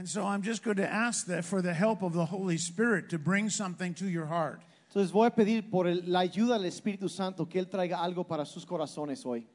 And so I'm just going to ask that for the help of the Holy Spirit to bring something to your heart. Entonces voy a pedir por el- la ayuda del Espíritu Santo que Él traiga algo para sus corazones hoy.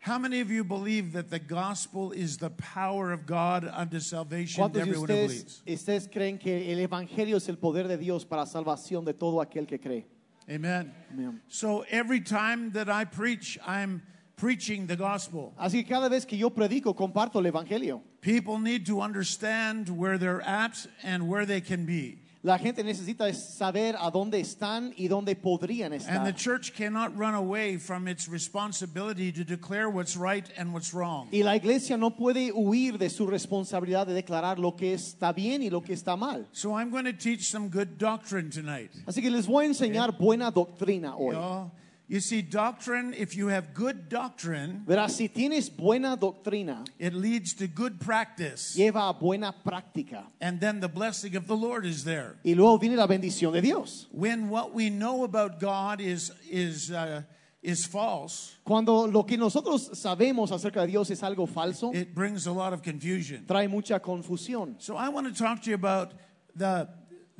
How many of you believe that the gospel is the power of God unto salvation to ¿Cuántos de everyone who ustedes, believes? ustedes creen que el Evangelio es el poder de Dios para salvación de todo aquel que cree? Amen. Amén. So every time that I preach, I'm preaching the gospel. Así que cada vez que yo predico, comparto el Evangelio. People need to understand where they're at and where they can be. La gente necesita saber a dónde están y dónde podrían estar. And the church cannot run away from its responsibility to declare what's right and what's wrong. Y la iglesia no puede huir de su responsabilidad de declarar lo que está bien y lo que está mal. So I'm going to teach some good doctrine tonight. Así que les voy a enseñar eh, buena doctrina You, hoy. know? You see, doctrine, if you have good doctrine, Verás, si tienes buena doctrina, it leads to good practice. lleva a buena práctica. And then the blessing of the Lord is there. Y luego viene la bendición de Dios. When what we know about God is, is, uh, is false, Cuando lo que nosotros sabemos acerca de Dios es algo falso, it brings a lot of confusion. trae mucha confusión. So I want to talk to you about the,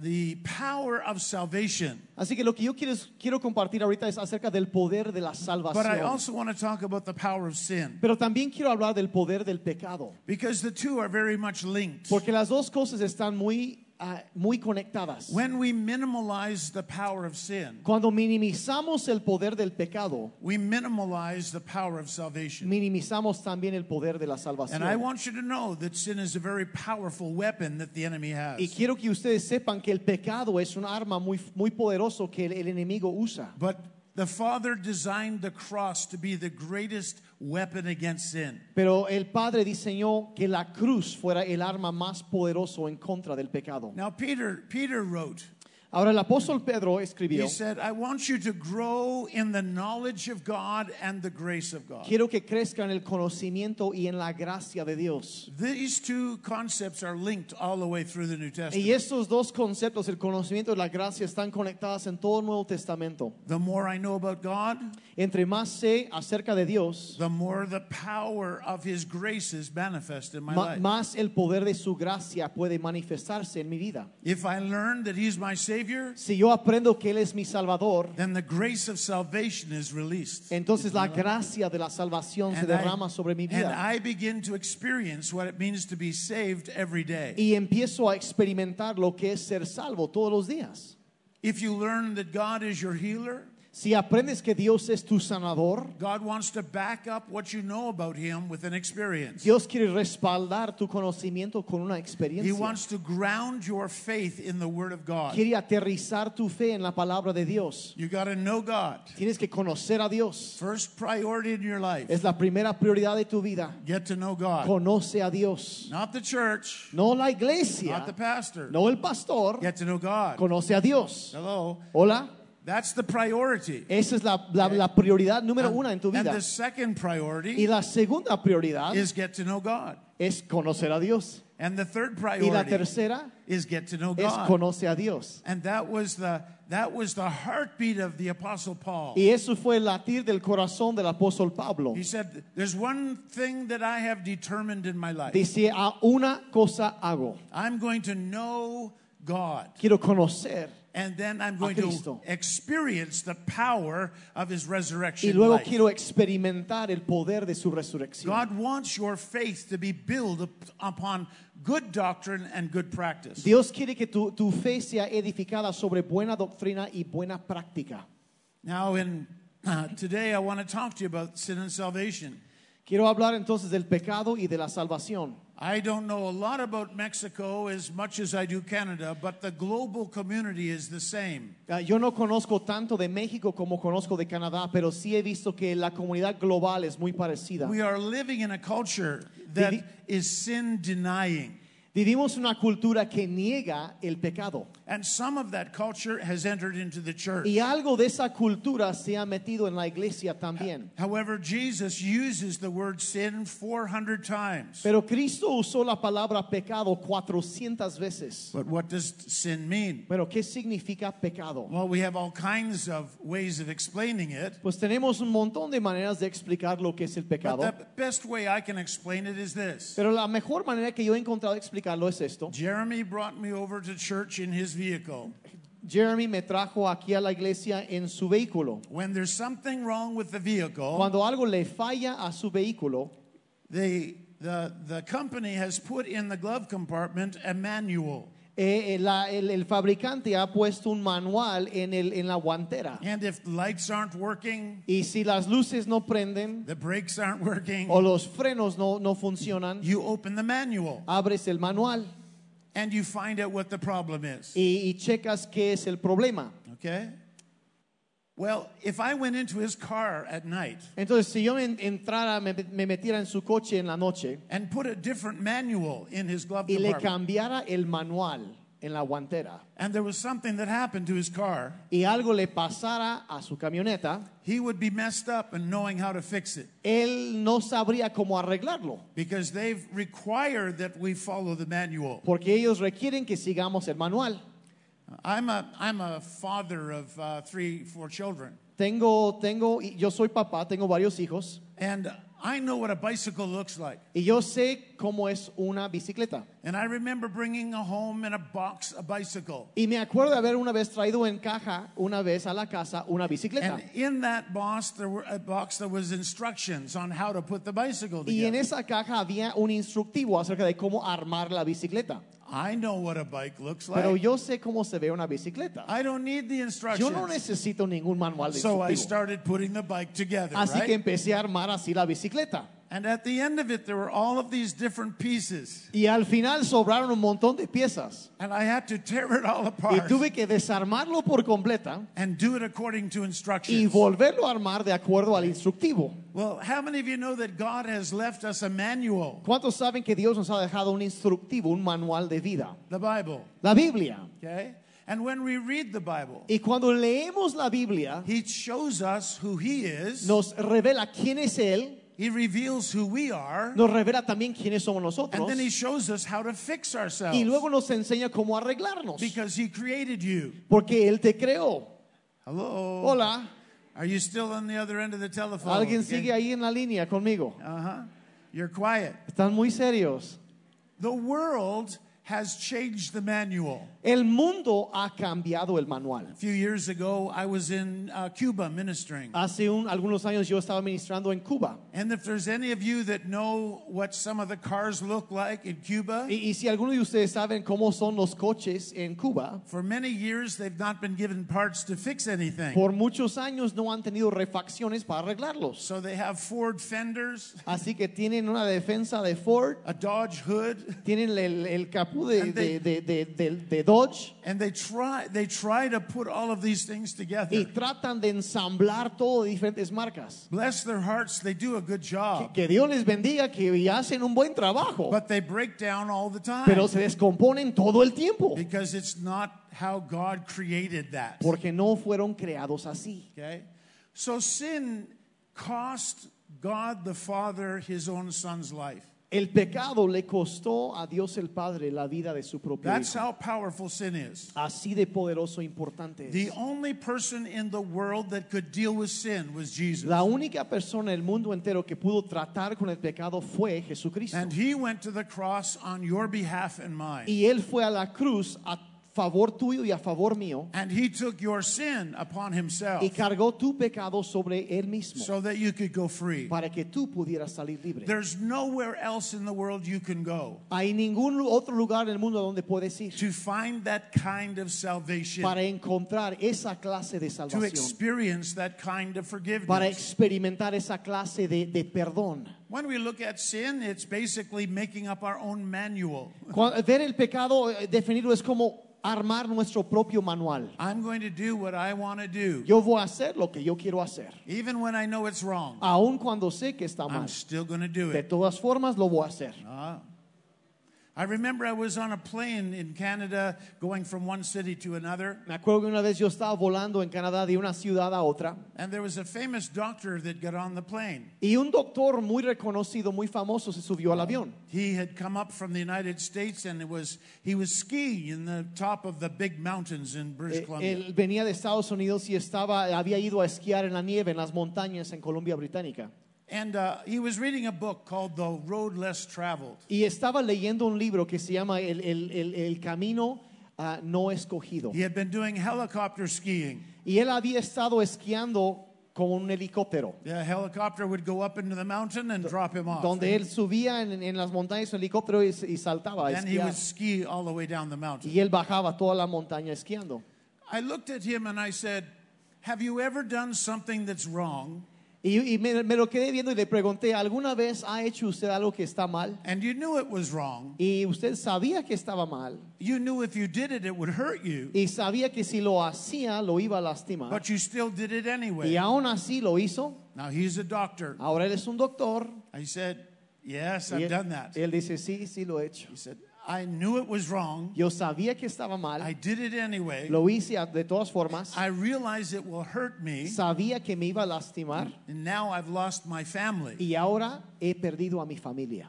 the power of salvation. Así que lo que yo quiero, quiero compartir ahorita es acerca del poder de la But I salvación. also want to talk about the power of sin. Pero también quiero hablar del poder del pecado. Because the two are very much linked. Porque las dos cosas están muy, muy conectadas. When we minimalize the power of sin, Cuando minimizamos el poder del pecado, we minimalize the power of salvation. minimizamos también el poder de la And I salvación. want you to know that sin is a very powerful weapon that the enemy has. Y quiero que ustedes sepan que el pecado es un arma muy, muy poderoso que el, el enemigo usa. But the Father designed the cross to be the greatest weapon against sin. Pero el Padre diseñó que la cruz fuera el arma más poderoso en contra del pecado. Now Peter Peter wrote, Ahora el apóstol Pedro escribió, he said, I want you to grow in the knowledge of God and the grace of God. quiero que crezca en el conocimiento y en la gracia de Dios. These two concepts are linked all the way through the New Y Testament. estos dos conceptos, el conocimiento y la gracia, están conectadas en todo el Nuevo Testamento. The more I know about God, Entre más sé acerca de Dios, the more the power of his grace is manifest in my life. más el poder de su gracia puede manifestarse en mi vida. If I learn that he's my savior, Si yo aprendo que Él es mi Salvador, then the grace of salvation is released. entonces la gracia de la salvación se And I- derrama sobre mi and vida. I begin to experience what it means to be saved every day. Y empiezo a experimentar lo que es ser salvo todos los días. If you learn that God is your healer, Si aprendes que Dios es tu sanador, God wants to back up what you know about him with an experience. Dios quiere respaldar tu conocimiento con una He experiencia. wants to ground your faith in the Word of God. Quiere aterrizar tu fe en la palabra de Dios. You got to know God. Tienes que conocer a Dios. First priority in your life, Es la primera prioridad de tu vida. get to know God. Conoce a Dios. Not the church, No la not iglesia, the pastor. no el pastor. Get to know God. Conoce a Dios. Hello. Hola. That's the priority. Esa es la, la- la prioridad número And- una en tu vida. and the second priority Y la segunda prioridad is get to know God. es conocer a Dios. And the third priority Y la tercera is get to know God. es conoce a Dios. And that was the that was the heartbeat of the apostle Paul. Y eso fue el latir del corazón del apóstol Pablo. He said, "There's one thing that I have determined in my life. Dice, a una cosa hago. I'm going to know God, Quiero conocer. And then I'm going to experience the power of His resurrection." Y luego life. quiero experimentar el poder de su resurrección. God wants your faith to be built upon good doctrine and good practice. Dios quiere que tu, tu fe sea edificada sobre buena doctrina y buena práctica. Now, in uh, today, I want to talk to you about sin and salvation. Quiero hablar entonces del pecado y de la salvación. I don't know a lot about Mexico as much as I do Canada, but the global community is the same. Ah, Yo no conozco tanto de México como conozco de Canadá, pero sí he visto que la comunidad global es muy parecida. We are living in a culture that Vivi- is sin denying. Vivimos una cultura que niega el pecado. And some of that culture has entered into the church. Y algo de esa cultura se ha metido en la iglesia también. However, Jesus uses the word sin 400 times. Pero Cristo usó la palabra pecado 400 veces. But what does sin mean? Pero ¿qué significa pecado? Well, we have all kinds of ways of explaining it. Pues tenemos un montón de maneras de explicar lo que es el But pecado. the best way I can explain it is this Pero la mejor manera que yo he encontrado de explicarlo es esto. Jeremy brought me over to church in his vehicle. Jeremy me trajo aquí a la iglesia en su vehículo. When there's something wrong with the vehicle, Cuando algo le falla a su vehículo, the, the, the company has put in the glove compartment a manual. Eh, eh, la- el, el fabricante ha puesto un manual en, el, en la guantera. And if the lights aren't working, Y si las luces no prenden the brakes aren't working, o los frenos no, no funcionan, you open the manual abres el manual and you find out what the problem is. y, y checas qué es el problema. Okay? Well, if I went into his car at night Entonces, si yo en- entrara, me, me metiera en su coche en la noche and put a different manual in his glove y le compartment, cambiara el manual en la guantera and there was something that happened to his car, y algo le pasara a su camioneta, he would be messed up and knowing how to fix it él no sabría cómo arreglarlo, because they've required that we follow the manual. porque ellos requieren que sigamos el manual. I'm a, I'm a father of uh, three, four children, Tengo, tengo, yo soy papá, tengo varios hijos and I know what a bicycle looks like. y yo sé cómo es una bicicleta. And I remember bringing a home in a box a bicycle. Y me acuerdo de haber una vez traído en caja, una vez a la casa, una bicicleta. And in that box, there were a box there was instructions on how to put the bicycle Y en together. esa caja había un instructivo acerca de cómo armar la bicicleta. I know what a bike looks Pero like. yo sé cómo se ve una bicicleta. I don't need the Yo instructions. no necesito ningún manual de So I started putting the bike together, Así que right? empecé a armar así la bicicleta. And at the end of it, there were all of these different pieces. Y al final sobraron un montón de piezas. And I had to tear it all apart. Y tuve que desarmarlo por completa and do it according to instructions. y volverlo a armar de acuerdo al instructivo. Well, how many of you know that God has left us a manual, ¿Cuántos saben que Dios nos ha dejado un instructivo, un manual de vida? the Bible? La Biblia. Okay? And when we read the Bible, Y cuando leemos la Biblia, He shows us who He is. nos revela quién es Él, He reveals who we are. nos revela también quiénes somos nosotros. And then He shows us how to fix ourselves. Y luego nos enseña cómo arreglarnos. Because He created you. Porque Él te creó. Hello. Hola, Are you still on the other end of the telephone? ¿alguien sigue ahí en la línea conmigo? Uh huh. You're quiet. Están muy serios. The world has changed the manual. El mundo ha cambiado el manual. A few years ago, I was in uh, Cuba ministering. Hace un- algunos años yo estaba ministrando en Cuba. And if there's any of you that know what some of the cars look like in Cuba, Y, y si alguno de ustedes saben cómo son los coches en Cuba, for many years they've not been given parts to fix anything. por muchos años no han tenido refacciones para arreglarlos. So they have Ford fenders, Así que tienen una defensa de Ford, a Dodge hood, tienen el, el capú de, And they- de- de- de- Dodge and they try they try to put all of these things together. y tratan de ensamblar todo de diferentes marcas. Bless their hearts, they do a good job. Que Dios les bendiga, que hacen un buen trabajo, But they break down all the pero time se descomponen todo el tiempo because it's not how God created that. porque no fueron creados así. Okay? So sin cost God the Father his own son's life. El pecado le costó a Dios el Padre la vida de su propio That's hijo. how powerful sin is. Así de poderoso e importante The es. only person in the world that could deal with sin was Jesus. La única persona en el mundo entero que pudo tratar con el pecado fue Jesucristo. And he went to the cross on your behalf and mine. Y él fue a la cruz a favor tuyo y a favor mío And he took your sin upon himself y cargó tu pecado sobre él mismo so that you could go free. para que tú pudieras salir libre. There's nowhere else in the world you can go Hay ningún otro lugar en el mundo donde puedes ir to find that kind of salvation, para encontrar esa clase de salvación. to experience that kind of forgiveness. para experimentar esa clase de, de perdón. When we look at sin, it's basically making up our own manual. Ver el pecado eh, definido es como armar nuestro propio manual. I'm going to do what I want to do, Yo voy a hacer lo que yo quiero hacer, even when I know it's wrong. aun cuando sé que está I'm mal. still going to do De it. todas formas lo voy a hacer. Ah. I remember I was on a plane in Canada going from one city to another, Me acuerdo que una vez yo estaba volando en Canadá de una ciudad a otra and there was a famous doctor that got on the plane. y un doctor muy reconocido, muy famoso se subió al avión. He had come up from the United States and it was he was skiing in the top of the big mountains in British Eh, Columbia. Él venía de Estados Unidos y estaba, había ido a esquiar en la nieve en las montañas en Colombia Británica. And uh, he was reading a book called The Road Less Traveled. Y estaba leyendo un libro que se llama El, el- el- el Camino ah, No Escogido. He had been doing helicopter skiing. Y él había estado esquiando con un helicóptero, The helicopter would go up into the mountain and drop him off. donde él subía en, en las montañas el helicóptero y, y saltaba a Then he would ski all the way down the mountain. Y él bajaba toda la montaña esquiando. I looked at him and I said, Have you ever done something that's wrong Y, y me, me lo quedé viendo y le pregunté, ¿alguna vez ha hecho usted algo que está mal? and you knew it was wrong? Y usted sabía que estaba mal. You knew if you did it, it would hurt you, Y sabía que si lo hacía, lo iba a lastimar. but you still did it Y anyway. aún así lo hizo. Now he's a doctor. Ahora él es un doctor. I said, Yes, Y I've él, done that. él dice, sí, sí lo he hecho. He said, I knew it was wrong. Yo sabía que estaba mal. I did it anyway. Lo hice de todas formas. I realized it will hurt me, Sabía que me iba a lastimar. and now I've lost my family. Y ahora he perdido a mi familia.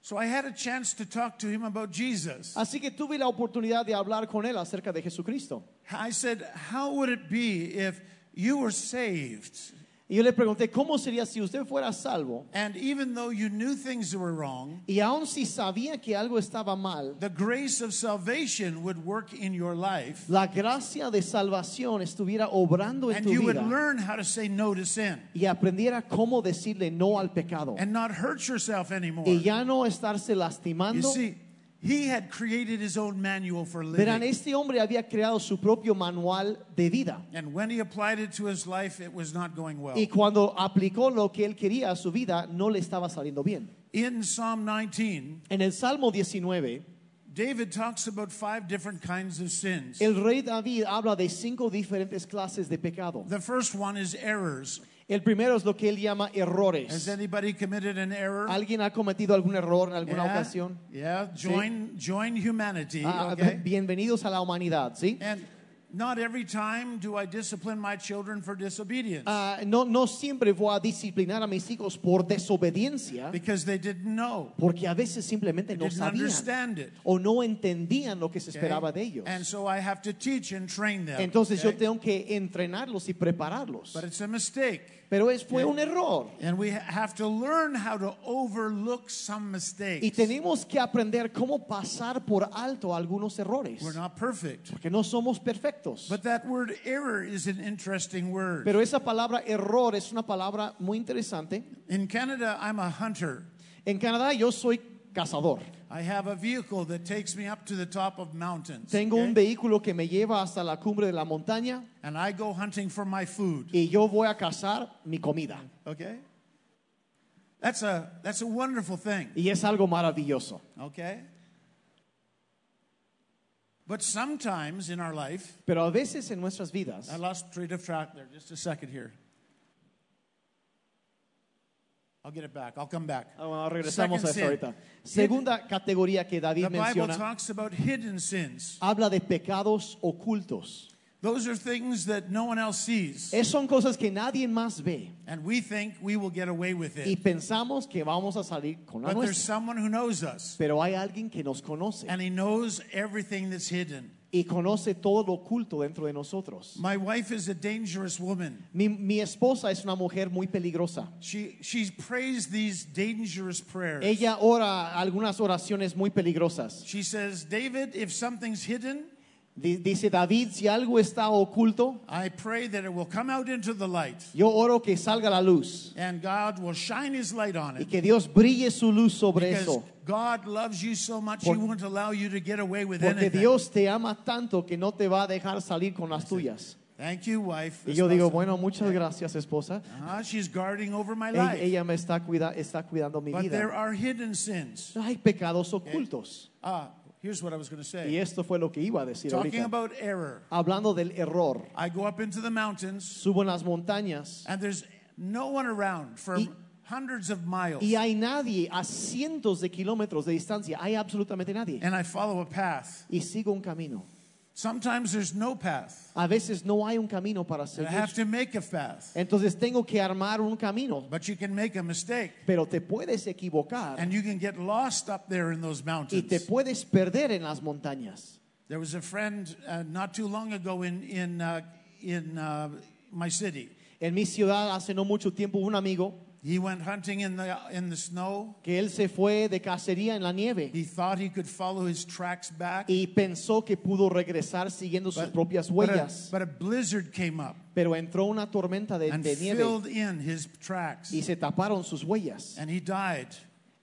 So I had a chance to talk to him about Jesus. Así que tuve la oportunidad de hablar con él acerca de Jesucristo. I said, How would it be if you were saved? Y yo le pregunté, ¿cómo sería si usted fuera salvo? And even though you knew things were wrong, Y aun si sabía que algo estaba mal, the grace of salvation would work in your life, la gracia de salvación estuviera obrando en and tu you would vida learn how to say no to sin y aprendiera cómo decirle no al pecado and not hurt yourself anymore. y ya no estarse You lastimando. see, he had created his own manual for living. Verán, este hombre había creado su propio manual de vida And when he applied it to his life, it was not going well. y cuando aplicó lo que él quería a su vida, no le estaba saliendo bien. In Psalm 19, En el Salmo 19, David talks about five different kinds of sins. el rey David habla de cinco diferentes clases de pecado. The first one is errors. El primero es lo que él llama Has errores. anybody committed an error? ¿Alguien ha cometido algún error en alguna Yeah, ocasión? yeah. Join, join humanity. Ah, okay? Bienvenidos a la humanidad, ¿sí? And not every time do I discipline my children for disobedience Ah, no, no siempre voy a disciplinar a mis hijos por desobediencia, because they didn't know, porque a veces simplemente they no didn't sabían understand it. o no entendían lo que se okay? esperaba de ellos. And so I have to teach and train them. Entonces yo okay? tengo que entrenarlos y prepararlos. But it's a mistake. Pero es, fue un error. And we ha- have to learn how to overlook some mistakes. Y tenemos que aprender cómo pasar por alto algunos errores. We're not perfect. Porque no somos perfectos. But that word error is an interesting word. Pero esa palabra error es una palabra muy interesante. In Canada, I'm a hunter. En Canadá yo soy cazador. I have a vehicle that takes me up to the top of mountains. Tengo un vehículo que me lleva hasta la cumbre de la montaña And I go hunting for my food. y yo voy a cazar mi comida. Okay? That's a that's a wonderful thing. Y es algo maravilloso. Okay? But sometimes in our life, Pero a veces en nuestras vidas, I lost train of track there. Just a second here. I'll get it back. I'll come back. Ah, regresamos a eso sin. ahorita. Segunda categoría que David The Bible menciona talks about hidden sins. habla de pecados ocultos. Those are things that no one else sees. Es, son cosas que nadie más ve And we think we will get away with y it. pensamos que vamos a salir con la But there's nuestra. someone who knows us. Pero hay alguien que nos conoce And he knows everything that's hidden. Y conoce todo lo oculto dentro de nosotros. My wife is a dangerous woman. Mi, mi esposa es una mujer muy peligrosa. She she prays these dangerous prayers. Ella ora algunas oraciones muy peligrosas. She says, David, if something's hidden, Dice David, si algo está oculto, I pray that it will come out into the light. yo oro que salga la luz And God will shine his light on y it. que Dios brille su luz sobre Because eso. God loves you so much, Por- He won't allow you to get away with Porque anything. Dios te ama tanto que no te va a dejar salir con las tuyas. Thank you, wife. Y yo digo, bueno, muchas gracias, esposa. Ah, she's guarding over my life. ella me está, cuida, está cuidando mi But there vida. are hidden sins. Hay pecados ocultos. Ah, here's what I was going to Y say. esto fue lo que iba a decir Talking ahorita. about error, Hablando del error. I go up into the mountains Subo en las montañas and there's no one around for Y- hundreds of miles. y hay nadie a cientos de kilómetros de distancia. Hay absolutamente nadie. And I follow a path. Y sigo un camino. Sometimes there's no path. A veces no hay un camino para I seguir. have to make a path. Entonces tengo que armar un camino. But you can make a mistake Pero te puedes equivocar and you can get lost up there in those mountains. y te puedes perder en las montañas. There was a friend uh, not too long ago in, in, uh, in uh, my city. En mi ciudad hace no mucho tiempo un amigo He went hunting in the, in the snow. que él se fue de cacería en la nieve He thought he could follow his tracks back. y pensó que pudo regresar siguiendo sus But, propias but a, huellas, but a blizzard came up pero entró una tormenta de, and de nieve filled in his tracks. y se taparon sus huellas And he died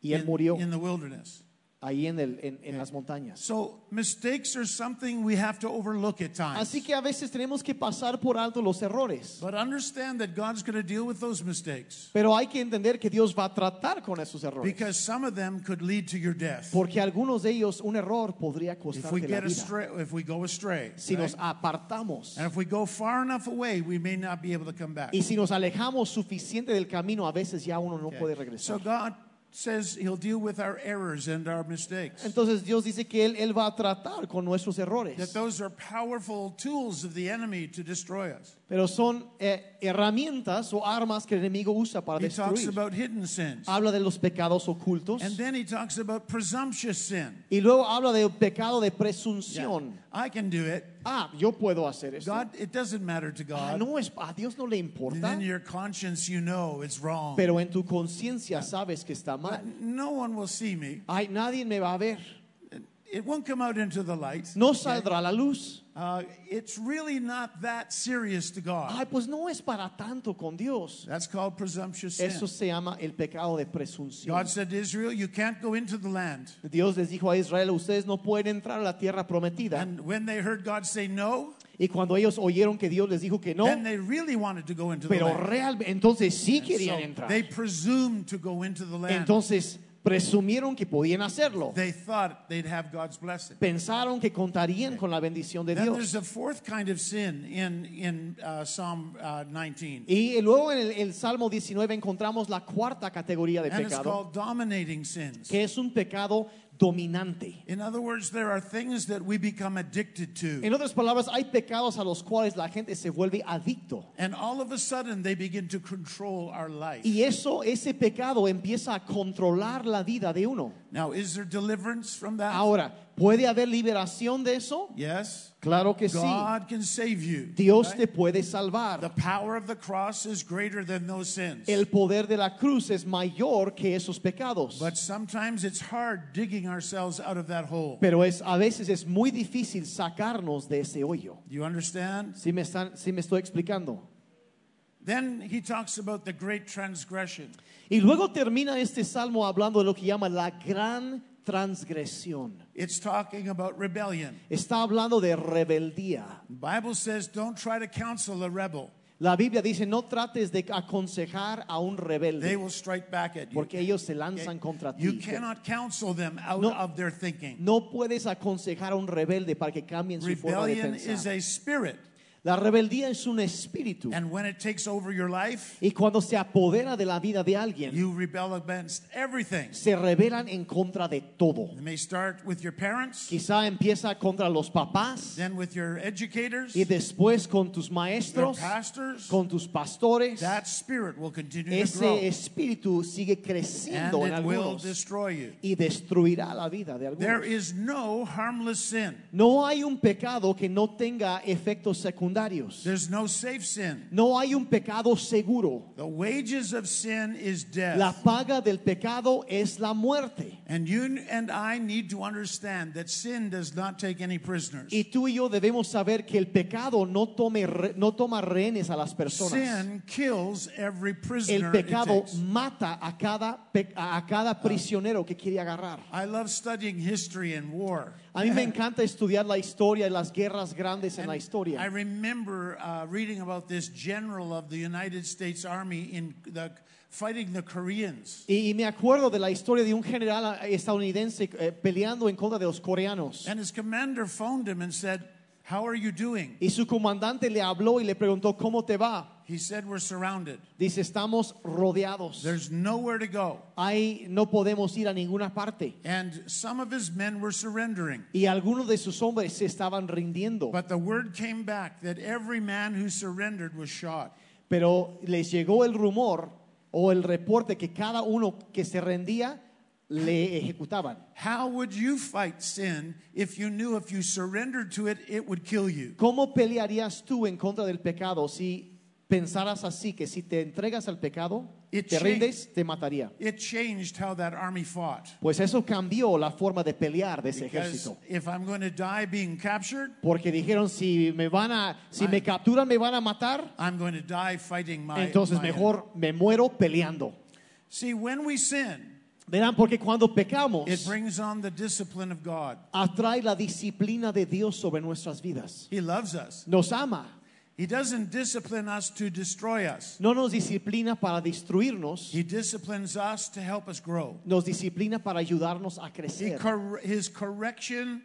y él in, murió in the wilderness. Ahí en, el, en, en las montañas. So mistakes are something we have to overlook at times. Así que a veces tenemos que pasar por alto los errores, But understand that God's going to deal with those mistakes pero hay que entender que Dios va a tratar con esos errores. because some of them could lead to your death. Porque algunos de ellos, un error podría If we costarte la vida. astray, if we go astray, Si nos apartamos and if we go far enough away, we may not be able to come back. y si nos alejamos suficiente del camino, a veces ya uno no Okay. puede So regresar. God says He'll deal with our errors and our mistakes. Entonces Dios dice que él, él va a tratar con nuestros errores. That those are powerful tools of the enemy to destroy us. Pero son eh, herramientas o armas que el enemigo usa para He talks destruir. about hidden sins. Habla de los pecados ocultos And then he talks about presumptuous sin. y luego habla del pecado de presunción. I can do it. Ah, yo puedo hacer eso. God, it doesn't matter to Ah, God. no es, a Dios no le And importa, then your conscience, you know it's wrong. pero en tu conciencia sabes que está mal. No one will see me. Ay, nadie me va a ver. It won't come out into the light. No saldrá a la luz. Uh, it's really not that serious to God. Ay, pues no es para tanto con Dios. That's called presumptuous sin. Eso se llama el pecado de presunción. God said to Israel, You can't go into the land. Dios les dijo a Israel, ustedes no pueden entrar a la tierra prometida. And when they heard God say no, Y cuando ellos oyeron que Dios les dijo que no, then they really wanted to go into the pero land. realmente, entonces sí So querían entrar. they presumed to go into the land. Entonces presumieron que podían hacerlo. They thought they'd have God's blessing. Pensaron que contarían con la bendición de Then Dios. there's a fourth kind of sin in, in uh, Psalm uh, 19. Y luego en el, el Salmo 19 encontramos la cuarta categoría de And it's pecado, called dominating sins. que es un pecado dominante. In other words, there are things that we become addicted to. En otras palabras, hay pecados a los cuales la gente se vuelve adicto. And all of a sudden, they begin to control our life. Y eso, ese pecado empieza a controlar la vida de uno. Now, is there deliverance from that? Ahora, ¿puede haber liberación de eso? Yes. Claro que sí. God can save you. Dios right? te puede The salvar. power of the cross is greater than those sins. El poder de la cruz es mayor que esos pecados. But sometimes it's hard digging ourselves out of that hole. Pero es, a veces es muy difícil sacarnos de ese hoyo. You understand? Si me, están, si me estoy explicando. Then he talks about the great transgression. Y luego termina este salmo hablando de lo que llama la gran transgresión. It's talking about rebellion. Está hablando de rebeldía. The Bible says don't try to counsel a rebel. La Biblia dice, no trates de aconsejar a un They rebelde, will strike back at you. porque ellos se lanzan contra You ti. cannot counsel them out No. of their thinking. No puedes aconsejar a un rebelde para que cambien su forma de Rebellion is pensar. a spirit. La rebeldía es un espíritu. And when it takes over your life, Y cuando se apodera de la vida de alguien, you rebel against everything. se rebelan en contra de todo. It may start with your parents, Quizá empieza contra los papás then with your educators, y después con tus your maestros, pastors. con tus pastores. That spirit will continue to grow. Ese espíritu sigue And creciendo en it will algunos destroy you. y destruirá la vida de There algunos. is no harmless sin. No hay un pecado que no tenga efectos secundarios. There's no safe sin. No hay un pecado seguro. The wages of sin is death. La paga del pecado es la muerte. And you and I need to understand that sin does not take any prisoners. Y tú y yo debemos saber que el pecado no, tome re- no toma rehenes a las personas. Sin kills every prisoner El it pecado takes. mata a cada, pe- a cada prisionero que quiere agarrar. I love studying history and war. A mí me encanta estudiar la historia y las guerras grandes en la I historia. remember uh, reading about this general of the United States Army in the fighting the Koreans. Y, me acuerdo de la historia de un general estadounidense eh, peleando en contra de los coreanos. And his commander phoned him and said, "How are you doing?" Y su comandante le habló y le preguntó, ¿cómo te va? He said, "We're surrounded. Dice, estamos rodeados. There's nowhere to go." Ahí no podemos ir a ninguna parte. And some of his men were surrendering. Y algunos de sus hombres se estaban rindiendo. But the word came back that every man who surrendered was shot. Pero les llegó el rumor o el reporte que cada uno que se rendía le ejecutaban. How would you fight sin if you knew if you surrendered to it, it would kill you? ¿Cómo pelearías tú en contra del pecado si pensaras así, que si te entregas al pecado, It te rindes, te mataría. It changed how that army fought. Pues eso cambió la forma de pelear de ese Because ejército. if I'm going to die being captured, Porque dijeron, si me van a, si me capturan, me van a matar, I'm going to die fighting my. entonces my mejor me muero peleando. See, when we sin, Verán, porque cuando pecamos, it brings on the discipline of God. atrae la disciplina de Dios sobre nuestras vidas. He loves us. Nos ama, He doesn't discipline us to destroy us. no nos disciplina para destruirnos, He disciplines us to help us grow. nos disciplina para ayudarnos a crecer. cor- his correction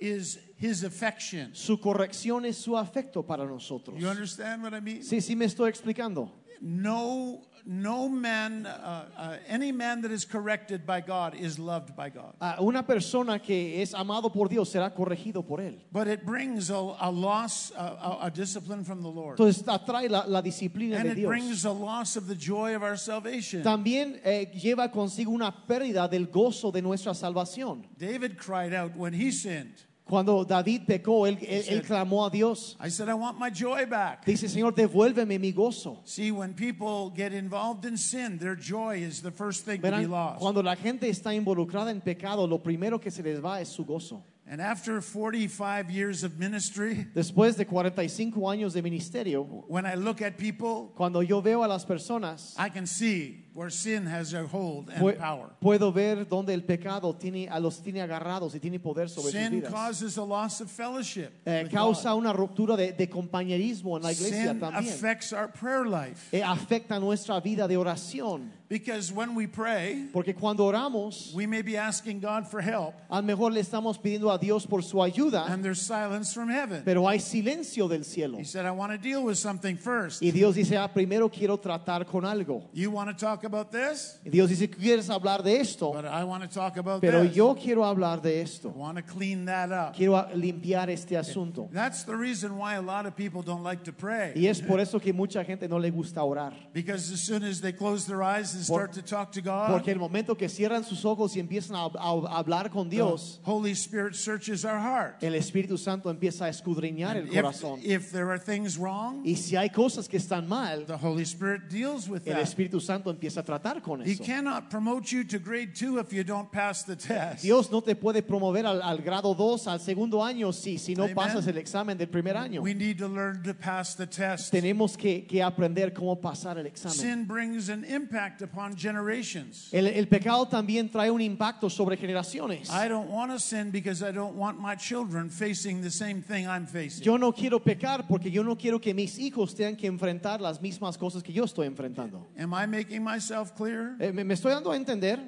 is his affection. Su corrección es su afecto para nosotros. You understand what I mean? Sí, sí me estoy explicando. No, no man, uh, uh, any man that is corrected by God is loved by God. Ah, una persona que es amado por Dios será corregido por Él. But it brings a, a loss, a, a, a discipline from the Lord. Entonces atrae la, la disciplina And de it Dios. brings a loss of the joy of our salvation. También eh, lleva consigo una pérdida del gozo de nuestra salvación. David cried out when he sinned. Cuando David pecó, él, él- él said- clamó a Dios. I said, I want my joy back. Dice, Señor, devuélveme mi gozo. See, when people get involved in sin, their joy is the first thing to be Verán, lost. cuando la gente está involucrada en pecado, lo primero que se les va es su gozo. And after 45 years of ministry, Después de 45 años de ministerio, when I look at people, cuando yo veo a las personas, I can see where sin has a hold and power. puedo ver donde el pecado tiene, a los tiene agarrados y tiene poder sobre sus Sin vidas. causes a loss of fellowship. Eh, causa God. una ruptura de, de compañerismo en la iglesia Sin también. affects our prayer life. Eh, afecta nuestra vida de oración. Because when we pray, Porque cuando oramos, we may be asking God for help, mejor le estamos pidiendo a Dios por su ayuda, and there's silence from heaven. pero hay silencio del cielo. He said, I want to deal with something first. Y Dios dice, ah, primero quiero tratar con algo. You want to talk about this? Y Dios dice, ¿quieres hablar de esto? But I want to talk about Pero this. yo quiero hablar de I esto. want to clean that up. Quiero limpiar este asunto. That's the reason why a lot of people don't like to pray. Y es por eso que mucha gente no le gusta orar. Because as soon as they close their eyes and Por- start to talk to God, Porque el momento que cierran sus ojos y empiezan a, a- a hablar con the Dios, Holy Spirit searches our heart. el Espíritu Santo empieza a escudriñar el If, corazón. if there are things wrong, Y si hay cosas que están mal, the Holy Spirit deals with el. Espíritu Santo empieza a tratar con He eso. cannot promote you to grade two if you don't pass the test. Dios no te puede promover al, al grado 2, al segundo año, si, si no Amen. pasas el examen del primer año. We need to learn to pass the test. Tenemos que, que aprender cómo pasar el examen. Sin brings an impact upon generations. El, el pecado también trae un impacto sobre generaciones. I don't want to sin because I don't want my children facing the same thing I'm facing. Yo no quiero pecar porque yo no quiero que mis hijos tengan que enfrentar las mismas cosas que yo estoy enfrentando. Am I making myself clear? Eh, ¿me, me estoy dando a entender?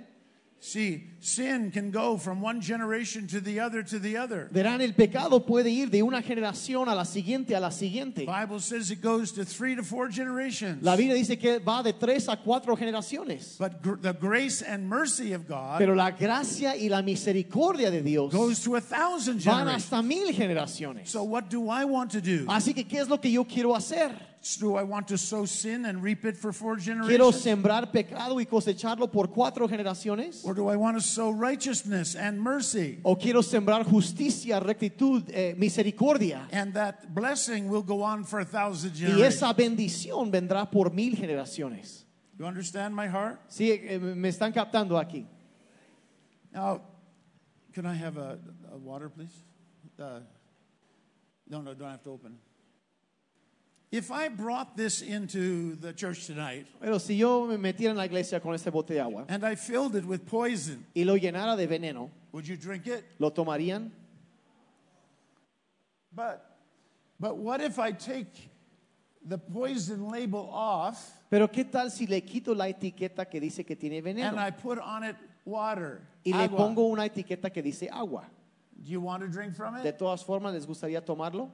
See, sin can go from one generation to the other to the other. Verán, el pecado puede ir de una generación a la siguiente a la siguiente. Bible says it goes to three to four generations. La Biblia dice que va de tres a cuatro generaciones. But gr- the grace and mercy of God Pero la gracia y la misericordia de Dios goes to a thousand van generations. hasta mil generaciones. So what do I want to do? Así que, ¿qué es lo que yo quiero hacer? Do I want to sow sin and reap it for four generations? ¿Quiero sembrar pecado y cosecharlo por cuatro generaciones? Or do I want to sow righteousness and mercy? ¿O quiero sembrar justicia, rectitud, eh, misericordia? And that blessing will go on for a thousand generations. Y esa bendición vendrá por mil generaciones. You understand my heart? Sí, eh, me están captando aquí. Now, can I have a, a water, please? Uh, no, no, don't have to open. If I brought this into the church tonight Pero si yo me metiera en la iglesia con este bote de agua and I filled it with poison, y lo llenara de veneno, would you drink it? ¿lo tomarían? But, but what if I take the poison label off Pero ¿qué tal si le quito la etiqueta que dice que tiene and veneno I put on it water? y le agua? pongo una etiqueta que dice agua? Do you want to drink from De it? todas formas, ¿les gustaría tomarlo?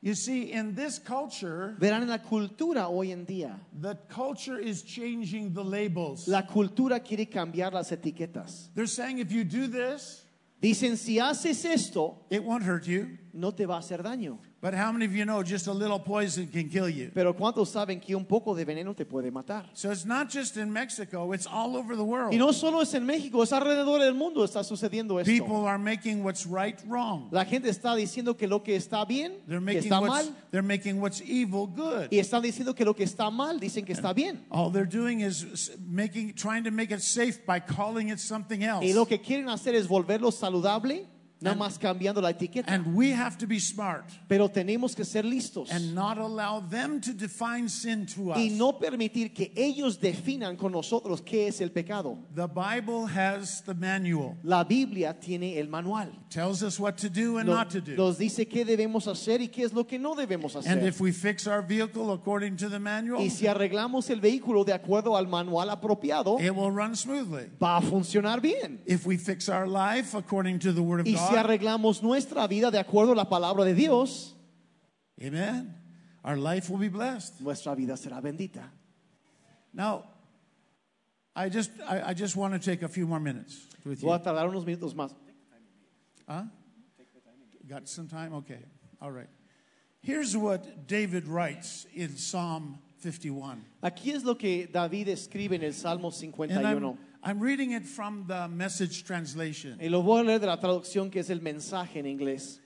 You see, in this culture, Verán en la cultura hoy en día. the culture is changing the labels. La cultura quiere cambiar las etiquetas. They're saying if you do this, Dicen, si haces esto, it won't hurt you. No te va a hacer daño. But how many of you know just a little poison can kill you? Pero ¿cuántos saben que un poco de veneno te puede matar? So it's not just in Mexico, it's all over the world. Y no solo es en México, es alrededor del mundo está sucediendo esto. People are making what's right wrong. La gente está diciendo que lo que está bien, They're que está mal, they're making what's evil good. y están diciendo que lo que está mal, dicen que está bien. All they're doing is making, trying to make it safe by calling it something else. Y lo que quieren hacer es volverlo saludable, nada más cambiando la etiqueta. And we have to be smart Pero tenemos que ser listos and not allow them to define sin to us. y no permitir que ellos definan con nosotros qué es el pecado. The Bible has the manual, La Biblia tiene el manual. tells us what to do and Nos, not to do. nos dice qué debemos hacer y qué es lo que no debemos And hacer. if we fix our vehicle according to the manual, Y si arreglamos el vehículo de acuerdo al manual apropiado, it will run smoothly. va a funcionar bien. If we fix our life according to the Word of Si arreglamos nuestra vida de acuerdo a la palabra de Dios, amen, our life will be blessed. nuestra vida será bendita. Now, I just, I, I just want to take a few more minutes with Voy you. a tardar unos minutos más. Huh? Got some time? Okay. All right. Here's what David writes in Psalm 51. Aquí es lo que David escribe en el Salmo And 51. I'm, reading it from the message translation. Y lo voy a leer de la traducción que es el mensaje en inglés.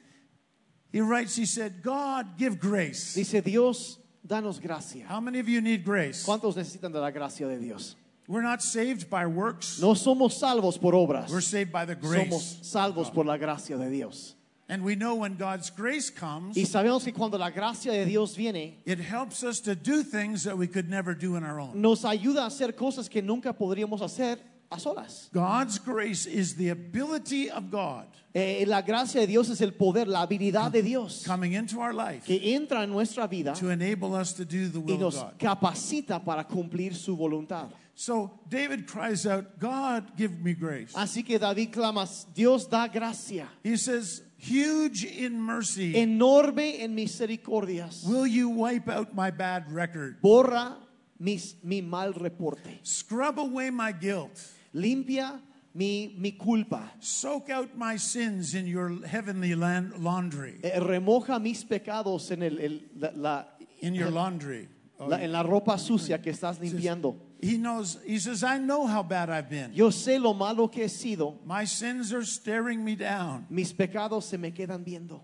He writes, he said, God, give grace. Dice, Dios, danos gracia. How many of you need grace? ¿Cuántos necesitan de la gracia de Dios? We're not saved by works. No somos salvos por obras. We're saved by the grace. Somos salvos por la gracia de Dios. And we know when God's grace comes, Y sabemos que cuando la gracia de Dios viene, it helps us to do things that we could never do on our own. nos ayuda a hacer cosas que nunca podríamos hacer a solas. God's grace is the ability of God Eh, la gracia de Dios es el poder, la habilidad de Dios coming into our life que entra en nuestra vida to enable us to do the y will of nos God. capacita para cumplir su voluntad. So David cries out, God, give me grace. Así que David clama, Dios da gracia, He says, huge in mercy, enorme en misericordias, will you wipe out my bad record? borra mis, mi mal reporte, Scrub away my guilt. limpia mi, mi culpa, Soak out my sins in your heavenly land, laundry. Eh, remoja mis pecados en, el, el- la, la- In your laundry. Oh, la- en la ropa sucia que estás limpiando. He knows, he says, I know how bad I've been. Yo sé lo malo que he sido, My sins are staring me down. mis pecados se me quedan viendo.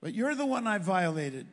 But you're the one I violated.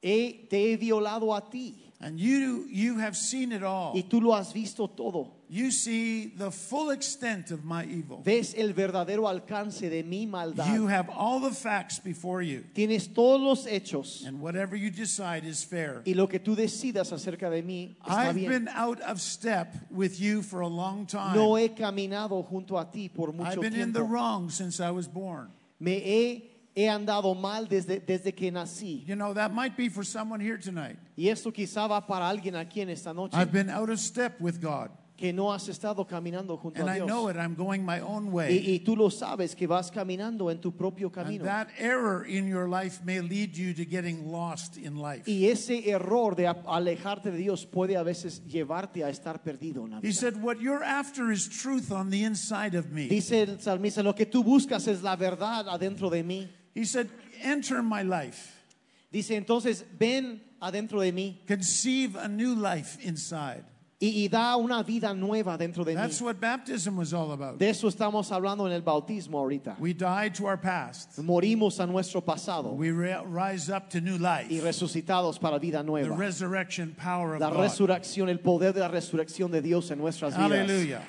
He- te he violado a ti And you, you have seen it all. y tú lo has visto todo. You see the full extent of my evil. Ves el verdadero alcance de mi maldad. You have all the facts before you. Tienes todos los hechos And whatever you decide is fair. y lo que tú decidas acerca de mí está I've bien. been out of step with you for a long time. No he caminado junto a ti por mucho I've mucho been in the wrong since I was born. Me he, he andado mal desde, desde que nací. You know, that might be for someone here tonight. Y esto quizá va para alguien aquí en esta noche I've been out of step with God. Que no has estado caminando junto And a I Dios. know it. I'm going my own Y, way. y tú lo sabes que vas caminando en tu propio And camino. that error in your life may lead you to getting lost in life. Y ese error de a- alejarte de Dios puede a veces llevarte a estar perdido en la He vida. said, What you're after is truth on the inside of me. Dice el salmista, lo que tú buscas es la verdad adentro de mí. He said, Enter my life. Dice entonces, ven adentro de mí Conceive a new life inside. Y, y da una vida nueva dentro de mí. That's what baptism was all about. De eso estamos hablando en el bautismo ahorita. We die to our past. Morimos a nuestro pasado We rise up to new life. y resucitados para vida The nueva. resurrection power of La God. resurrección, el poder de la resurrección de Dios en nuestras vidas. Hallelujah.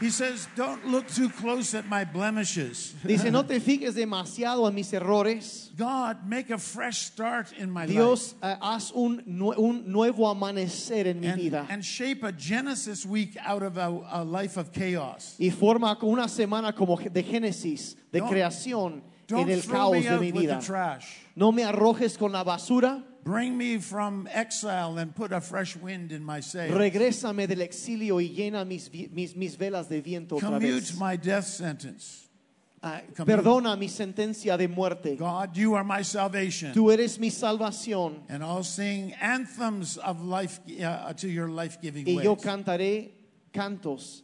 He says, Don't look too close at my blemishes. Dice, no te fijes demasiado en mis errores. God, make a fresh start in my life. Dios, eh, haz un, un nuevo amanecer en mi And, vida. and shape a Genesis week out of a, a life of chaos. y forma una semana como de Génesis, de Don't- creación Don't en el throw caos me de out mi with the vida. trash. No me arrojes con la basura, Bring me from exile and put a fresh wind in my sails. regrésame del exilio y llena mis, mis, mis velas de viento otra Commute vez. my death sentence. Ah, perdona mi sentencia de muerte. God, you are my salvation. Tú eres mi salvación And I'll sing anthems of life uh, to your life giving y yo ways. cantaré cantos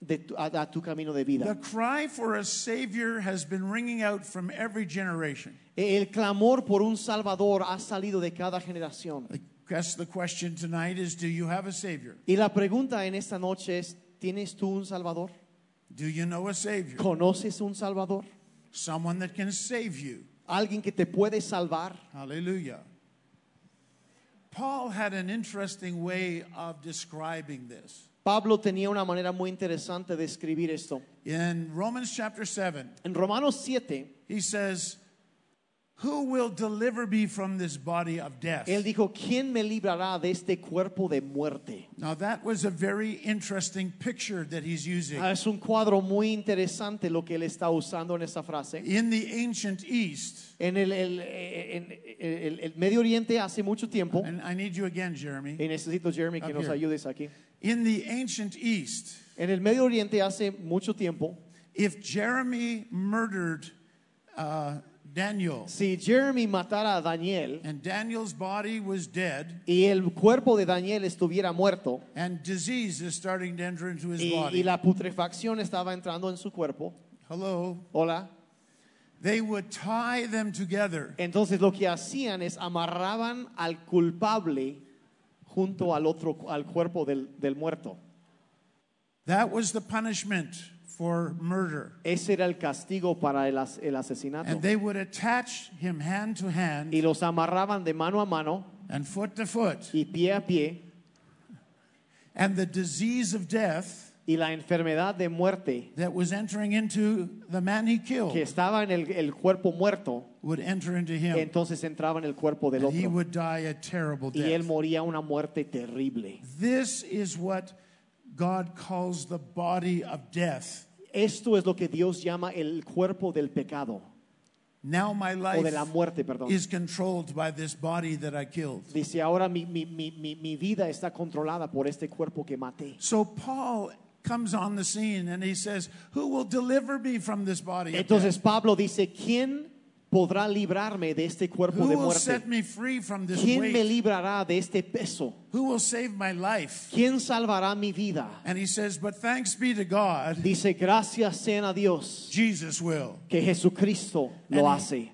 de tu- a, a tu camino de vida. The cry for a Savior has been ringing out from every generation. El clamor por un Salvador ha salido de cada generación. Guess the question tonight is Do you have a Savior? Y la pregunta en esta noche es, ¿tienes tú un Salvador? Do you know a Savior? ¿Conoces un Salvador? Someone that can save you. ¿Alguien que te puede salvar? Hallelujah. Paul had an interesting way of describing this. Pablo tenía una manera muy interesante de escribir esto. In Romans chapter 7, En Romanos 7, he says, Who will deliver me from this body of death? él dijo, ¿quién me librará de este cuerpo de muerte? Now, that was a very interesting picture that he's using. Ah, Es un cuadro muy interesante lo que él está usando en esta frase. In the ancient East, En el, el- en el- el Medio Oriente hace mucho tiempo, and I need you again, Jeremy. y necesito Jeremy que nos here. ayudes aquí. In the ancient East, En el Medio Oriente hace mucho tiempo, if Jeremy murdered uh, Daniel. Si Jeremy matara a Daniel and Daniel's body was dead y el cuerpo de Daniel estuviera muerto and disease is starting to enter into his y, body, y la putrefacción estaba entrando en su cuerpo, hello, hola, they would tie them together. entonces lo que hacían es amarraban al culpable junto al otro, al cuerpo del, del muerto. That was the punishment for murder. Ese era el castigo para el, as- el asesinato. And they would attach him hand to hand Y los amarraban de mano a mano and foot to foot. y pie a pie And the disease of death y la enfermedad de muerte that was entering into the man he killed que estaba en el, el cuerpo muerto, would enter into him. entonces entraba en el cuerpo del And he would die a terrible death. y él moría una muerte terrible. This is what God calls the body of death. Esto es lo que Dios llama el cuerpo del pecado Now my o de la life muerte, perdón. is controlled by this body that I killed. Dice, ahora mi, mi, mi, mi, vida está controlada por este cuerpo que maté. So Paul comes on the scene and he says, Who will deliver me from this body? Entonces? Pablo dice, ¿quién podrá librarme de este cuerpo de muerte? ¿Quién me librará de este peso? ¿Quién salvará mi vida? And he says, But thanks be to God, Dice, gracias sean a Dios que Jesucristo lo hace.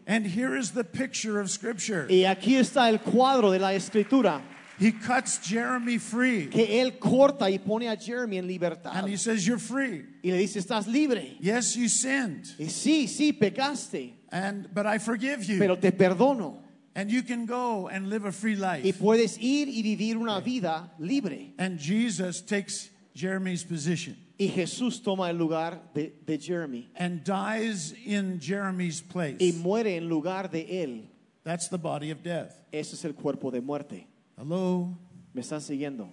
Y aquí está el cuadro de la escritura He cuts Jeremy free que él corta y pone a Jeremy en libertad. and he says, You're free. Y le dice, estás libre. Yes, you sinned, Y sí, sí, pecaste, and but I forgive you. pero te perdono. and you can go and live a free Y life. puedes ir y vivir una vida libre. And Jesus takes Jeremy's position Y Jesús toma el lugar de, de Jeremy and dies in Jeremy's place. y muere en lugar de él. That's the body of death. Ese es el cuerpo de muerte. Hello? ¿Me están siguiendo?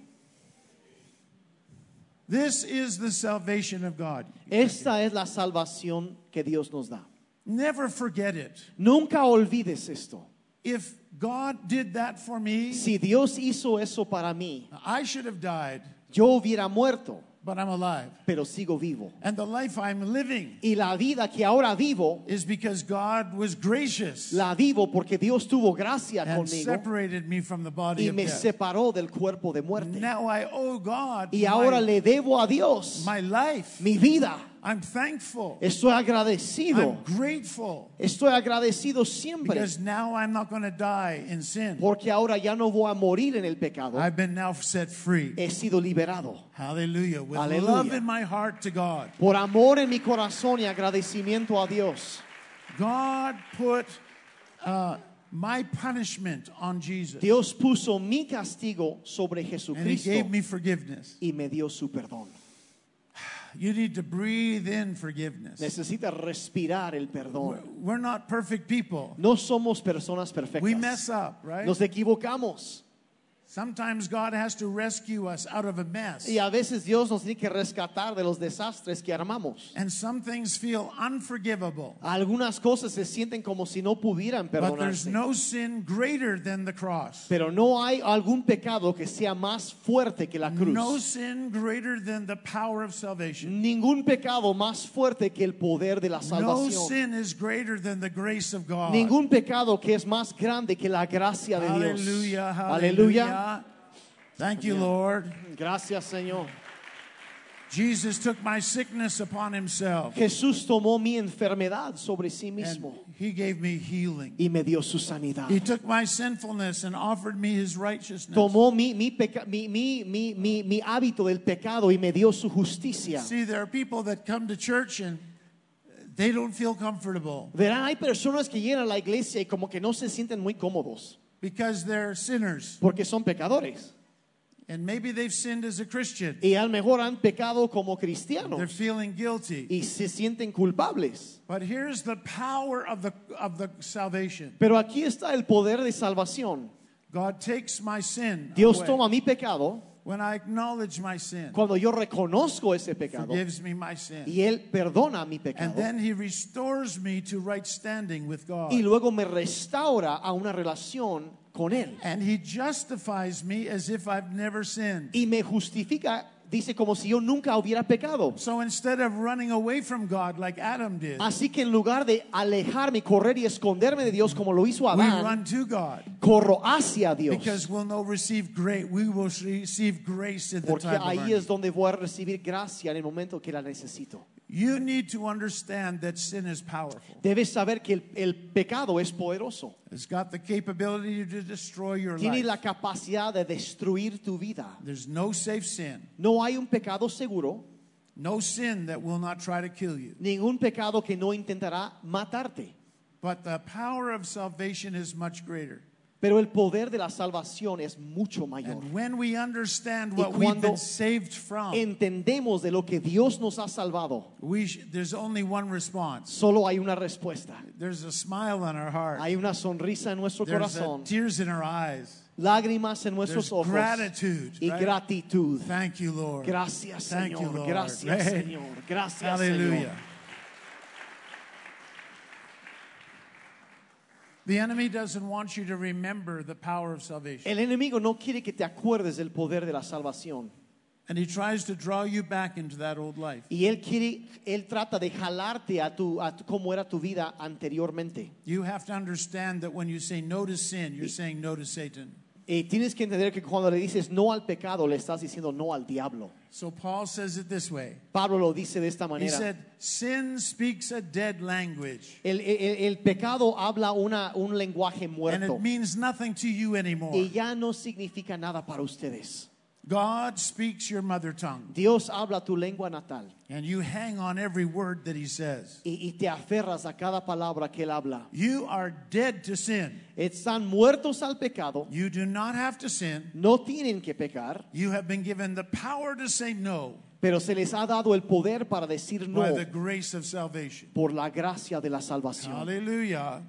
This is the salvation of God. Esta es la salvación que Dios nos da. Never forget it. Nunca olvides esto. If God did that for me, Si Dios hizo eso para mí, I should have died, yo hubiera muerto, but I'm alive. pero sigo vivo. And the life I'm living Y la vida que ahora vivo, is because God was gracious la vivo porque Dios tuvo gracia and conmigo separated me from the body y of me death. separó del cuerpo de muerte. Now I owe God Y ahora my, le debo a Dios my life. mi vida. I'm thankful. Estoy agradecido. I'm grateful Estoy agradecido siempre because now I'm not going to die in sin. porque ahora ya no voy a morir en el pecado. I've been now set free. He sido liberado. Hallelujah. With Hallelujah. love in my heart to God. Por amor en mi corazón y agradecimiento a Dios. God put uh, my punishment on Jesus. Dios puso mi castigo sobre And He Jesucristo gave me forgiveness. y me dio su perdón. You need to breathe in forgiveness. Necesita respirar el perdón. We're not perfect people. No somos personas perfectas. We mess up, right? Nos equivocamos. Sometimes God has to rescue us out of a mess. Y a veces Dios nos tiene que rescatar de los desastres que armamos. And some things feel unforgivable. Algunas cosas se sienten como si no pudieran But there's perdonarse. no sin greater than the cross. Pero no hay algún pecado que sea más fuerte que la cruz. No sin greater than the power of salvation. Ningún pecado más fuerte que el poder de la No salvación. sin is greater than the grace of God. Ningún pecado que es más grande que la gracia de Dios. Hallelujah, Aleluya. Hallelujah. Thank you, Lord. Gracias, Señor. Jesus took my sickness upon himself. Jesús tomó mi enfermedad sobre sí And mismo he gave me healing. y me dio su sanidad. He took my sinfulness and offered me his righteousness. Tomó mi, mi, mi, mi, mi, mi hábito del pecado y me dio su justicia. See, there are people that come to church and they don't feel comfortable Verán, hay personas que llegan a la iglesia y como que no se sienten muy cómodos because they're sinners. porque son pecadores. And maybe they've sinned as a Christian. Y a lo mejor han pecado como They're cristianos feeling guilty. y se sienten culpables. But here's the power of the, of the salvation Pero aquí está el poder de salvación. God takes my sin. Dios away. toma mi pecado When I acknowledge my sin, cuando yo reconozco ese pecado forgives me my sin. y Él perdona mi pecado, And then he restores me to right standing with God. Y luego me restaura a una relación con Él. And he justifies me as if I've never sinned. Y me justifica, dice, como si yo nunca hubiera pecado. So instead of running away from God like Adam did, Así que en lugar de alejarme, correr y esconderme de Dios como lo hizo we Adán, run to God corro hacia Dios. because we'll know receive great. We will receive grace in the Porque time ahí es donde voy a recibir gracia en el momento que la necesito. You need to understand that sin is powerful. Debes saber que el, el pecado es poderoso. It's got the capability to destroy your Tiene life. la capacidad de destruir tu vida. There's no safe sin, No hay un pecado seguro, no sin that will not try to kill you. ningún pecado que no intentará matarte. But the power of salvation is much greater. Pero el poder de la salvación es mucho mayor. When we understand Y what we've cuando been saved from, Entendemos de lo que Dios nos ha salvado. we there's only one response. Solo hay una respuesta. There's a smile on our heart. Hay una sonrisa en nuestro There's corazón, tears in our eyes. lágrimas en There's nuestros ojos gratitude. y right? gratitud. Thank you, Lord. Gracias, Thank you, Señor. Lord. Gracias, Right? Señor. Gracias, Hallelujah. Señor. The enemy doesn't want you to remember the power of salvation. El enemigo no quiere que te acuerdes del poder de la salvación. And he tries to draw you back into that old life. Y él quiere, él trata de jalarte a tu, a tu- cómo era tu vida anteriormente. You have to understand that when you say no to sin, you're saying no to Satan. Y tienes que entender que cuando le dices no al pecado, le estás diciendo no al diablo. So Paul says it this way. Pablo lo dice de esta He manera. said, Sin speaks a dead language, El, el- el pecado habla una, un lenguaje and muerto it means nothing to you anymore. y ya no significa nada para ustedes. God speaks your mother tongue, Dios habla tu lengua natal and you hang on every word that he says. y, y te aferras a cada palabra que él habla. You are dead to sin. Están muertos al pecado, You do not have to sin. no tienen que pecar, You have been given the power to say no pero se les ha dado el poder para decir no by the grace of salvation. por la gracia de la salvación. Hallelujah.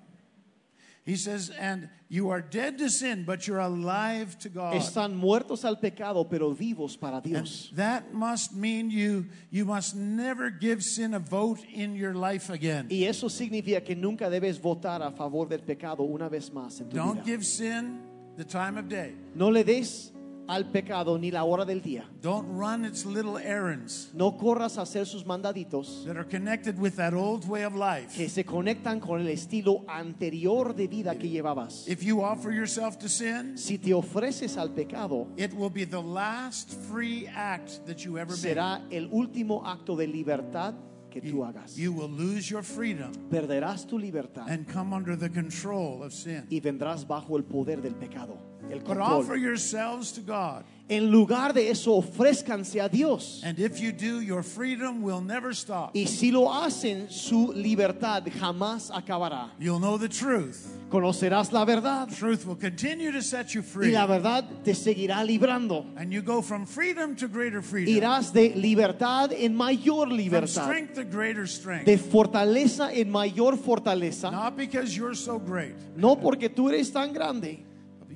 He says, and you are dead to sin, but you're alive to God. Están muertos al pecado, pero vivos para And Dios. that must mean you you must never give sin a vote in your life again. Y eso significa que nunca debes votar a favor del pecado una vez más en tu Don't vida. give sin the time of day. No le des al pecado ni la hora del día. Don't run its little errands No corras a hacer sus mandaditos that are connected with that old way of life. que se conectan con el estilo anterior de vida que llevabas. If you offer yourself to sin, Si te ofreces al pecado, it will be the last free act that you ever make. será el último acto de libertad que tú You, hagas. you will lose your freedom Perderás tu libertad and come under the control of sin. y vendrás bajo el poder del pecado. El offer yourselves to God. En lugar de eso, ofrézcanse a Dios. And if you do, your freedom will never stop. Y si lo hacen, su libertad jamás acabará. You'll know the truth. Conocerás la verdad Truth will continue to set you y free. la verdad te seguirá librando. And you go from freedom to greater freedom. Irás de libertad en mayor From libertad, strength to greater strength. de fortaleza en mayor fortaleza, Not because you're so great, no porque tú eres tan grande,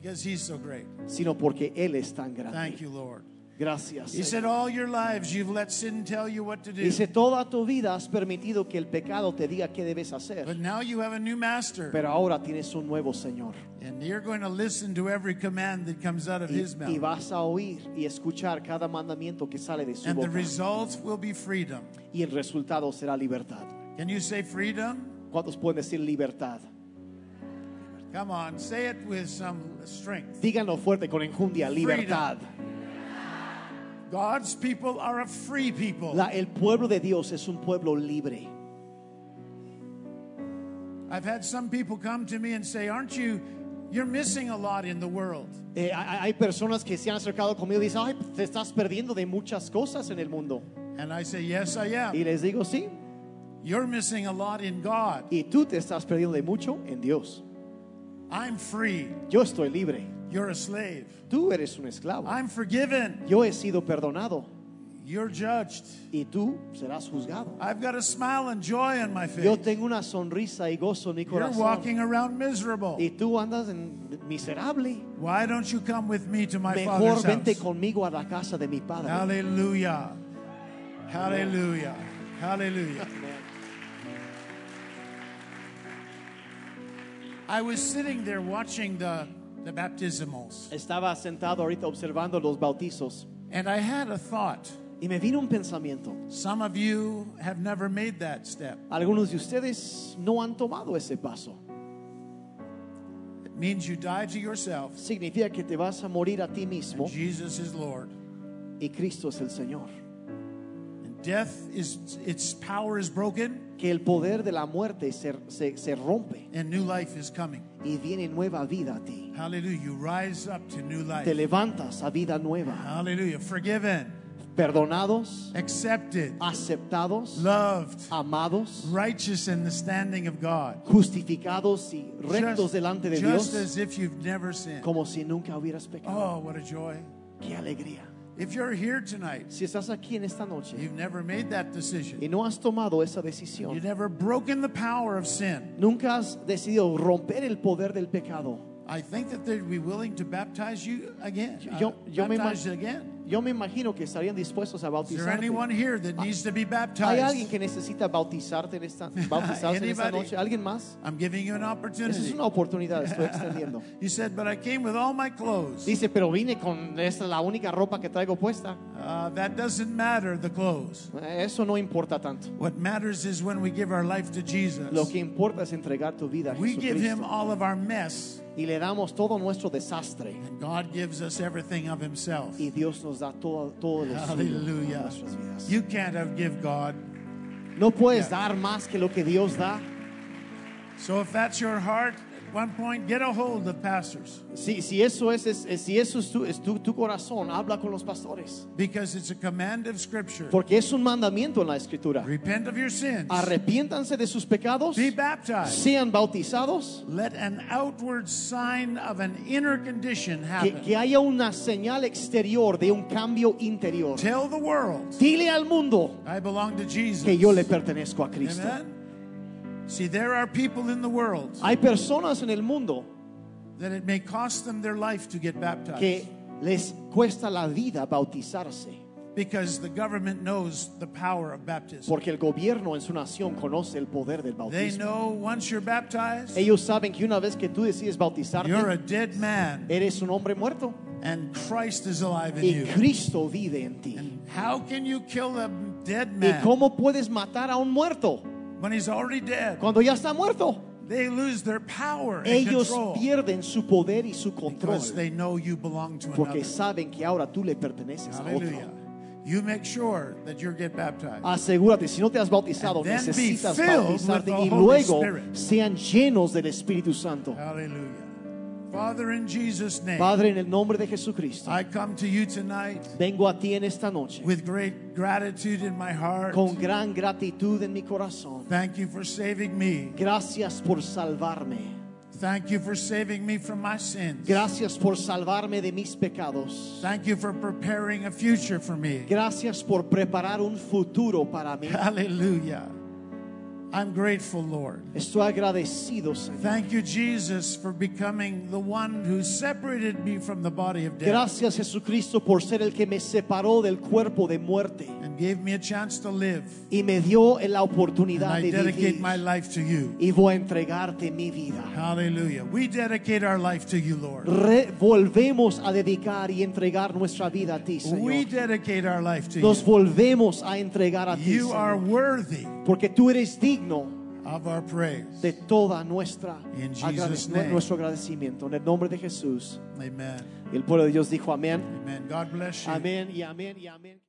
because He's so great. sino porque Él es tan Thank grande. you, Lord. Gracias. He Señor. said, All your lives you've let sin tell you what to do. Dice, toda tu vida has permitido que el pecado te diga qué debes But hacer, now you have a new master. pero ahora tienes un nuevo Señor. And you're going to listen to every command that comes out of Y, His y mouth. vas a oír y escuchar cada mandamiento que sale de su And the boca. result will be freedom. Y el resultado será libertad. Can you say freedom? ¿Cuántos pueden decir libertad? Come on, say it with some strength. Díganlo fuerte con enjundia, libertad. God's people are a free people. La- el pueblo de Dios es un pueblo libre. I've had some people come to me and say, Aren't you, you're missing a lot in the world. Eh, hay, personas que se han acercado conmigo y dicen, ay, te estás perdiendo de muchas cosas en el mundo. And I say, Yes, I am. Y les digo, sí, You're missing a lot in God. y tú te estás perdiendo de mucho en Dios. I'm free. Yo estoy libre, You're a slave. tú eres un esclavo. I'm forgiven. Yo he sido perdonado You're judged. y tú serás juzgado. I've got a smile and joy on my face. Yo tengo una sonrisa y gozo en mi corazón. You're walking around miserable. Y tú andas en miserable. Why don't you come with me to my Mejor father's vente house? conmigo a la casa de mi padre. Hallelujah. Hallelujah. Hallelujah. I was sitting there watching the, the baptismals, Estaba sentado ahorita observando los bautizos and I had a thought. y me vino un pensamiento. Some of you have never made that step. Algunos de ustedes no han tomado ese paso. It means you die to yourself, Significa que te vas a morir a ti mismo and Jesus is Lord. y Cristo es el Señor. Death is its power is broken, Que el poder de la muerte se, se, se rompe and new life is coming. y viene nueva vida a ti. Hallelujah. You rise up to new life. Te levantas a vida nueva. Hallelujah. Forgiven, Perdonados, accepted, aceptados, loved, amados, righteous in the standing of God. justificados y rectos Just, delante de just Dios as if you've never sinned. como si nunca hubieras pecado. Oh, what a joy. Qué alegría. If you're here tonight, Si estás aquí en esta noche you've never made that decision. y no has tomado esa decisión, You've never broken the power of sin. nunca has decidido romper el poder del pecado, I think that they'd be willing to baptize you again. uh, Yo- me baptize you again. Yo me imagino que estarían dispuestos a Is there bautizarte. anyone here that needs to be ¿Hay baptized? alguien que necesita bautizarte en esta, bautizarse en esta noche? ¿Alguien más? I'm giving you an Esa es opportunity. una oportunidad, estoy extendiendo. You said, but I came with all my clothes. Dice, pero vine con esta la única ropa que traigo puesta. Uh, that doesn't matter, the clothes. Eso no importa tanto. What matters is when we give our life to Jesus. Lo que importa es entregar tu vida a We give him all of our mess, y le damos todo nuestro desastre and God gives us everything of himself. y Dios nos da todo, todo lo Hallelujah. nuestras vidas. You can't outgive God. No puedes Yeah. dar más que lo que Dios da. So if that's your heart, one point, get a hold of pastors Si, si eso es, si eso es, tu, es tu, tu corazón, habla con los pastores. because it's a command of Scripture. Porque es un mandamiento en la escritura. Repent of your sins, Arrepiéntanse de sus pecados, be baptized. sean bautizados, Let an outward sign of an inner condition que, happen. que haya una señal exterior de un cambio interior. Tell the world, Dile al mundo I belong to Jesus. que yo le pertenezco a Cristo. Amen. See, there are people in the world Hay personas en el mundo that it may cost them their life to get baptized que les cuesta la vida bautizarse, because the government knows the power of baptism. porque el gobierno en su nación conoce el poder del They bautismo. know once you're baptized, Ellos saben que una vez que tú decides you're a bautizarte, dead man eres un hombre muerto and Christ is alive in y you. Cristo vive en ti. How can you kill a dead ¿Y man cómo puedes matar a un muerto when he's already dead? cuando ya está muerto? They lose their power and Ellos control pierden su poder y su control because they know you belong to porque another. saben que ahora tú le perteneces a otro. You make sure that you get baptized. Asegúrate, si no te has bautizado, necesitas bautizarte y luego Spirit. sean llenos del Espíritu Santo. Father, in Jesus' name, Padre, en el nombre de Jesucristo, I come to you tonight vengo a ti en esta noche with great gratitude in my heart. con gran gratitud en mi corazón. Thank you for saving me. Gracias por salvarme. Thank you for saving me from my sins. Gracias por salvarme de mis pecados. Thank you for preparing a future for me. Gracias por preparar un futuro para mí. Hallelujah. I'm grateful, Lord. Estoy agradecido, Señor. Thank you, Jesus, for becoming the one who separated me from the body of death Gracias, Jesucristo, por ser el que me separó del cuerpo de muerte and gave me a chance to live. y me dio la oportunidad And I de dedicate vivir. my life to you. Y voy a entregarte mi vida. Hallelujah. We dedicate our life to you, Lord. Re- volvemos a dedicar y entregar nuestra vida a ti, Señor. We dedicate our life to Nos you. volvemos a entregar a ti, You are worthy Porque tú eres digno of our praise. de toda nuestra In Jesus' name. nuestro agradecimiento. En el nombre de Jesús. Amen. Y el pueblo de Dios dijo amén. Amen. God bless you. Amén y amén y amén.